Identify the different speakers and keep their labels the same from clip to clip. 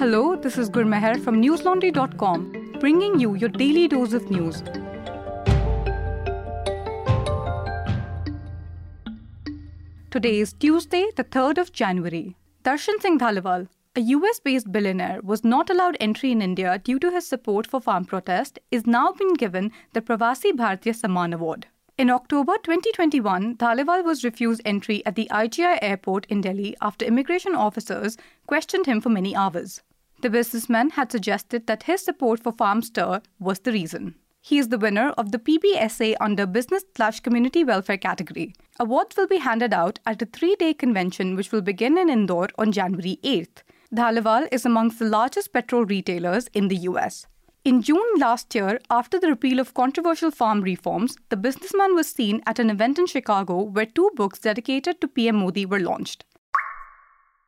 Speaker 1: Hello, this is Gurmeher from newslaundry.com, bringing you your daily dose of news. Today is Tuesday, the 3rd of January. Darshan Singh Dhaliwal, a US based billionaire, was not allowed entry in India due to his support for farm protest, is now being given the Pravasi Bharatiya Samman Award. In October 2021, Dhaliwal was refused entry at the IGI airport in Delhi after immigration officers questioned him for many hours. The businessman had suggested that his support for Farm Stir was the reason. He is the winner of the PBSA under Business Slash Community Welfare category. Awards will be handed out at a three day convention which will begin in Indore on January 8th. Dhaliwal is amongst the largest petrol retailers in the US. In June last year, after the repeal of controversial farm reforms, the businessman was seen at an event in Chicago where two books dedicated to PM Modi were launched.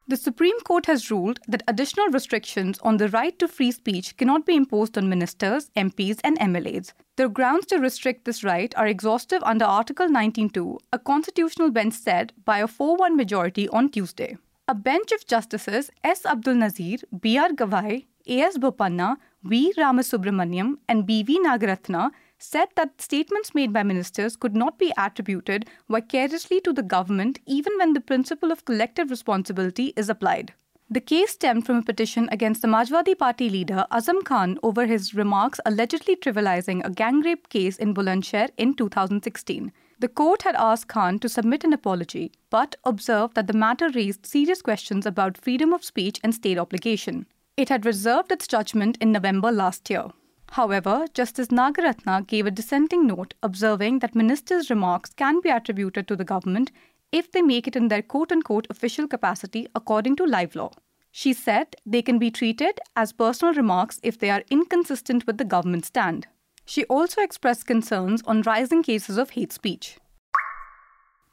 Speaker 1: The Supreme Court has ruled that additional restrictions on the right to free speech cannot be imposed on ministers, MPs, and MLAs. The grounds to restrict this right are exhaustive under Article 19.2, a constitutional bench said by a 4 1 majority on Tuesday. A bench of justices S. Abdul Nazir, B. R. Gavai, A. S. Bopanna, V. Ramasubramanian, and B. V. Nagaratna said that statements made by ministers could not be attributed vicariously to the government even when the principle of collective responsibility is applied. The case stemmed from a petition against the Samajwadi Party leader Azam Khan over his remarks allegedly trivializing a gang rape case in Bulandshahr in 2016. The court had asked Khan to submit an apology, but observed that the matter raised serious questions about freedom of speech and state obligation. It had reserved its judgment in November last year. However, Justice Nagaratna gave a dissenting note observing that ministers' remarks can be attributed to the government if they make it in their quote unquote official capacity according to live law. She said they can be treated as personal remarks if they are inconsistent with the government stand. She also expressed concerns on rising cases of hate speech.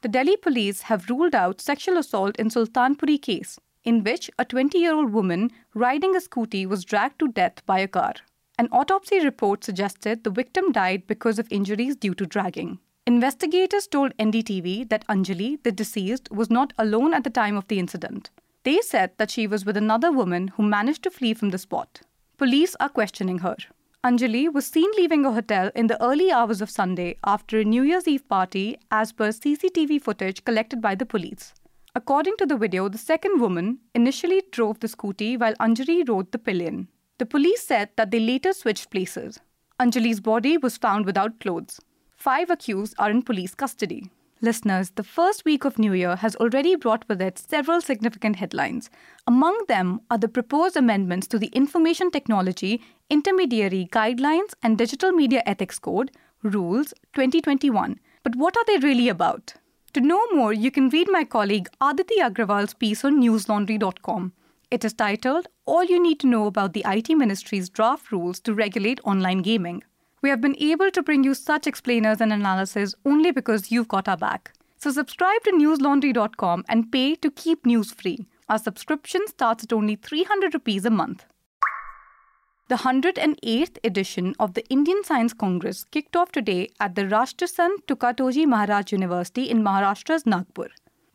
Speaker 1: The Delhi police have ruled out sexual assault in Sultanpuri case in which a 20 year old woman riding a scooty was dragged to death by a car. An autopsy report suggested the victim died because of injuries due to dragging. Investigators told NDTV that Anjali, the deceased, was not alone at the time of the incident. They said that she was with another woman who managed to flee from the spot. Police are questioning her. Anjali was seen leaving a hotel in the early hours of Sunday after a New Year's Eve party, as per CCTV footage collected by the police. According to the video, the second woman initially drove the scooty while Anjali rode the pillion. The police said that they later switched places. Anjali's body was found without clothes. Five accused are in police custody. Listeners, the first week of New Year has already brought with it several significant headlines. Among them are the proposed amendments to the Information Technology Intermediary Guidelines and Digital Media Ethics Code, Rules 2021. But what are they really about? To know more, you can read my colleague Aditi Agrawal's piece on newslaundry.com. It is titled All You Need to Know About the IT Ministry's Draft Rules to Regulate Online Gaming. We have been able to bring you such explainers and analysis only because you've got our back. So subscribe to newslaundry.com and pay to keep news free. Our subscription starts at only 300 rupees a month. The 108th edition of the Indian Science Congress kicked off today at the Rashtrasant Tukadoji Maharaj University in Maharashtra's Nagpur.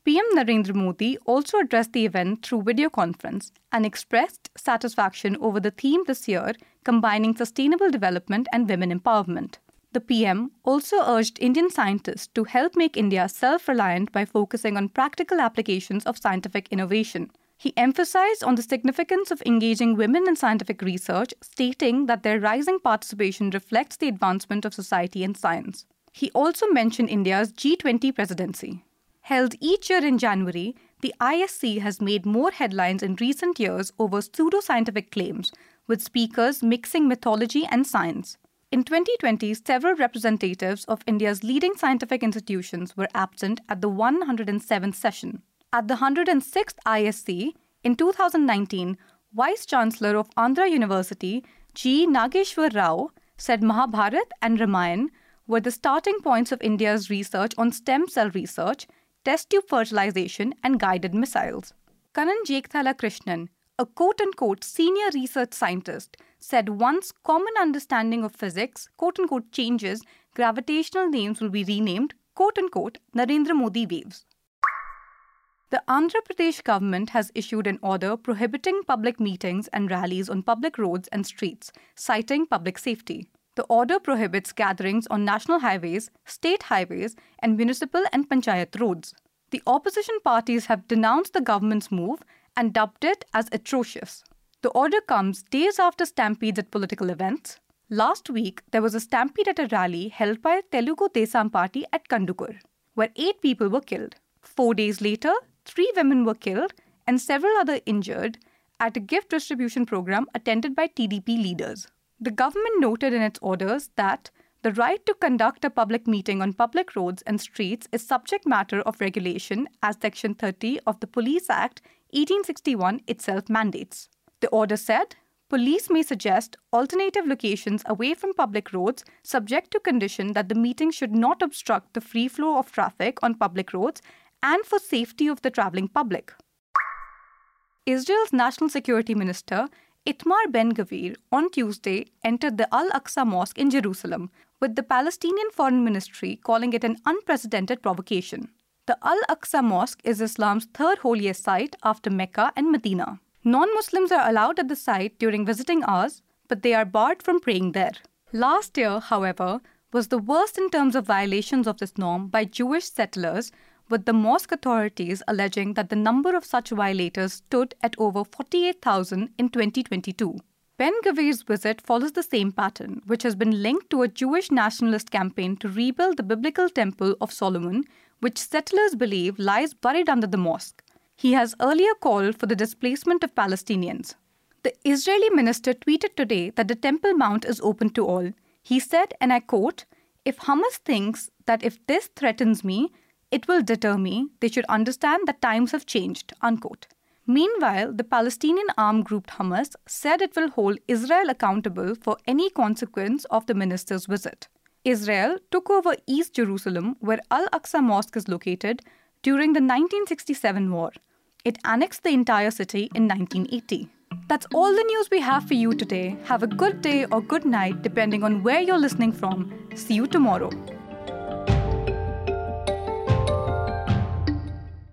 Speaker 1: PM Narendra Modi also addressed the event through video conference and expressed satisfaction over the theme this year combining sustainable development and women empowerment. The PM also urged Indian scientists to help make India self reliant by focusing on practical applications of scientific innovation. He emphasized on the significance of engaging women in scientific research, stating that their rising participation reflects the advancement of society and science. He also mentioned India's G20 presidency. Held each year in January, the ISC has made more headlines in recent years over pseudoscientific claims, with speakers mixing mythology and science. In 2020, several representatives of India's leading scientific institutions were absent at the 107th session. At the 106th ISC in 2019, Vice Chancellor of Andhra University, G. Nageshwar Rao, said Mahabharat and Ramayan were the starting points of India's research on stem cell research, test tube fertilization, and guided missiles. Kannan Jegathala Krishnan, a quote unquote senior research scientist, said once common understanding of physics quote unquote changes, gravitational waves will be renamed quote unquote Narendra Modi waves. The Andhra Pradesh government has issued an order prohibiting public meetings and rallies on public roads and streets, citing public safety. The order prohibits gatherings on national highways, state highways, and municipal and panchayat roads. The opposition parties have denounced the government's move and dubbed it as atrocious. The order comes days after stampedes at political events. Last week, there was a stampede at a rally held by Telugu Desam Party at Kandukur, where eight people were killed. Four days later, three women were killed and several other injured at a gift distribution program attended by TDP leaders. The government noted in its orders that the right to conduct a public meeting on public roads and streets is subject matter of regulation as Section 30 of the Police Act 1861 itself mandates. The order said police may suggest alternative locations away from public roads subject to condition that the meeting should not obstruct the free flow of traffic on public roads and for safety of the traveling public. Israel's national security minister Itamar Ben Gvir on Tuesday entered the Al Aqsa Mosque in Jerusalem, with the Palestinian Foreign Ministry calling it an unprecedented provocation. The Al Aqsa Mosque is Islam's third holiest site after Mecca and Medina. Non Muslims are allowed at the site during visiting hours, but they are barred from praying there. Last year, however, was the worst in terms of violations of this norm by Jewish settlers with the mosque authorities alleging that the number of such violators stood at over 48,000 in 2022. Ben Gvir's visit follows the same pattern, which has been linked to a Jewish nationalist campaign to rebuild the biblical Temple of Solomon, which settlers believe lies buried under the mosque. He has earlier called for the displacement of Palestinians. The Israeli minister tweeted today that the Temple Mount is open to all. He said, and I quote, If Hamas thinks that if this threatens me, it will deter me. They should understand that times have changed. Unquote. Meanwhile, the Palestinian armed group Hamas said it will hold Israel accountable for any consequence of the minister's visit. Israel took over East Jerusalem, where Al Aqsa Mosque is located, during the 1967 war. It annexed the entire city in 1980. That's all the news we have for you today. Have a good day or good night, depending on where you're listening from. See you tomorrow.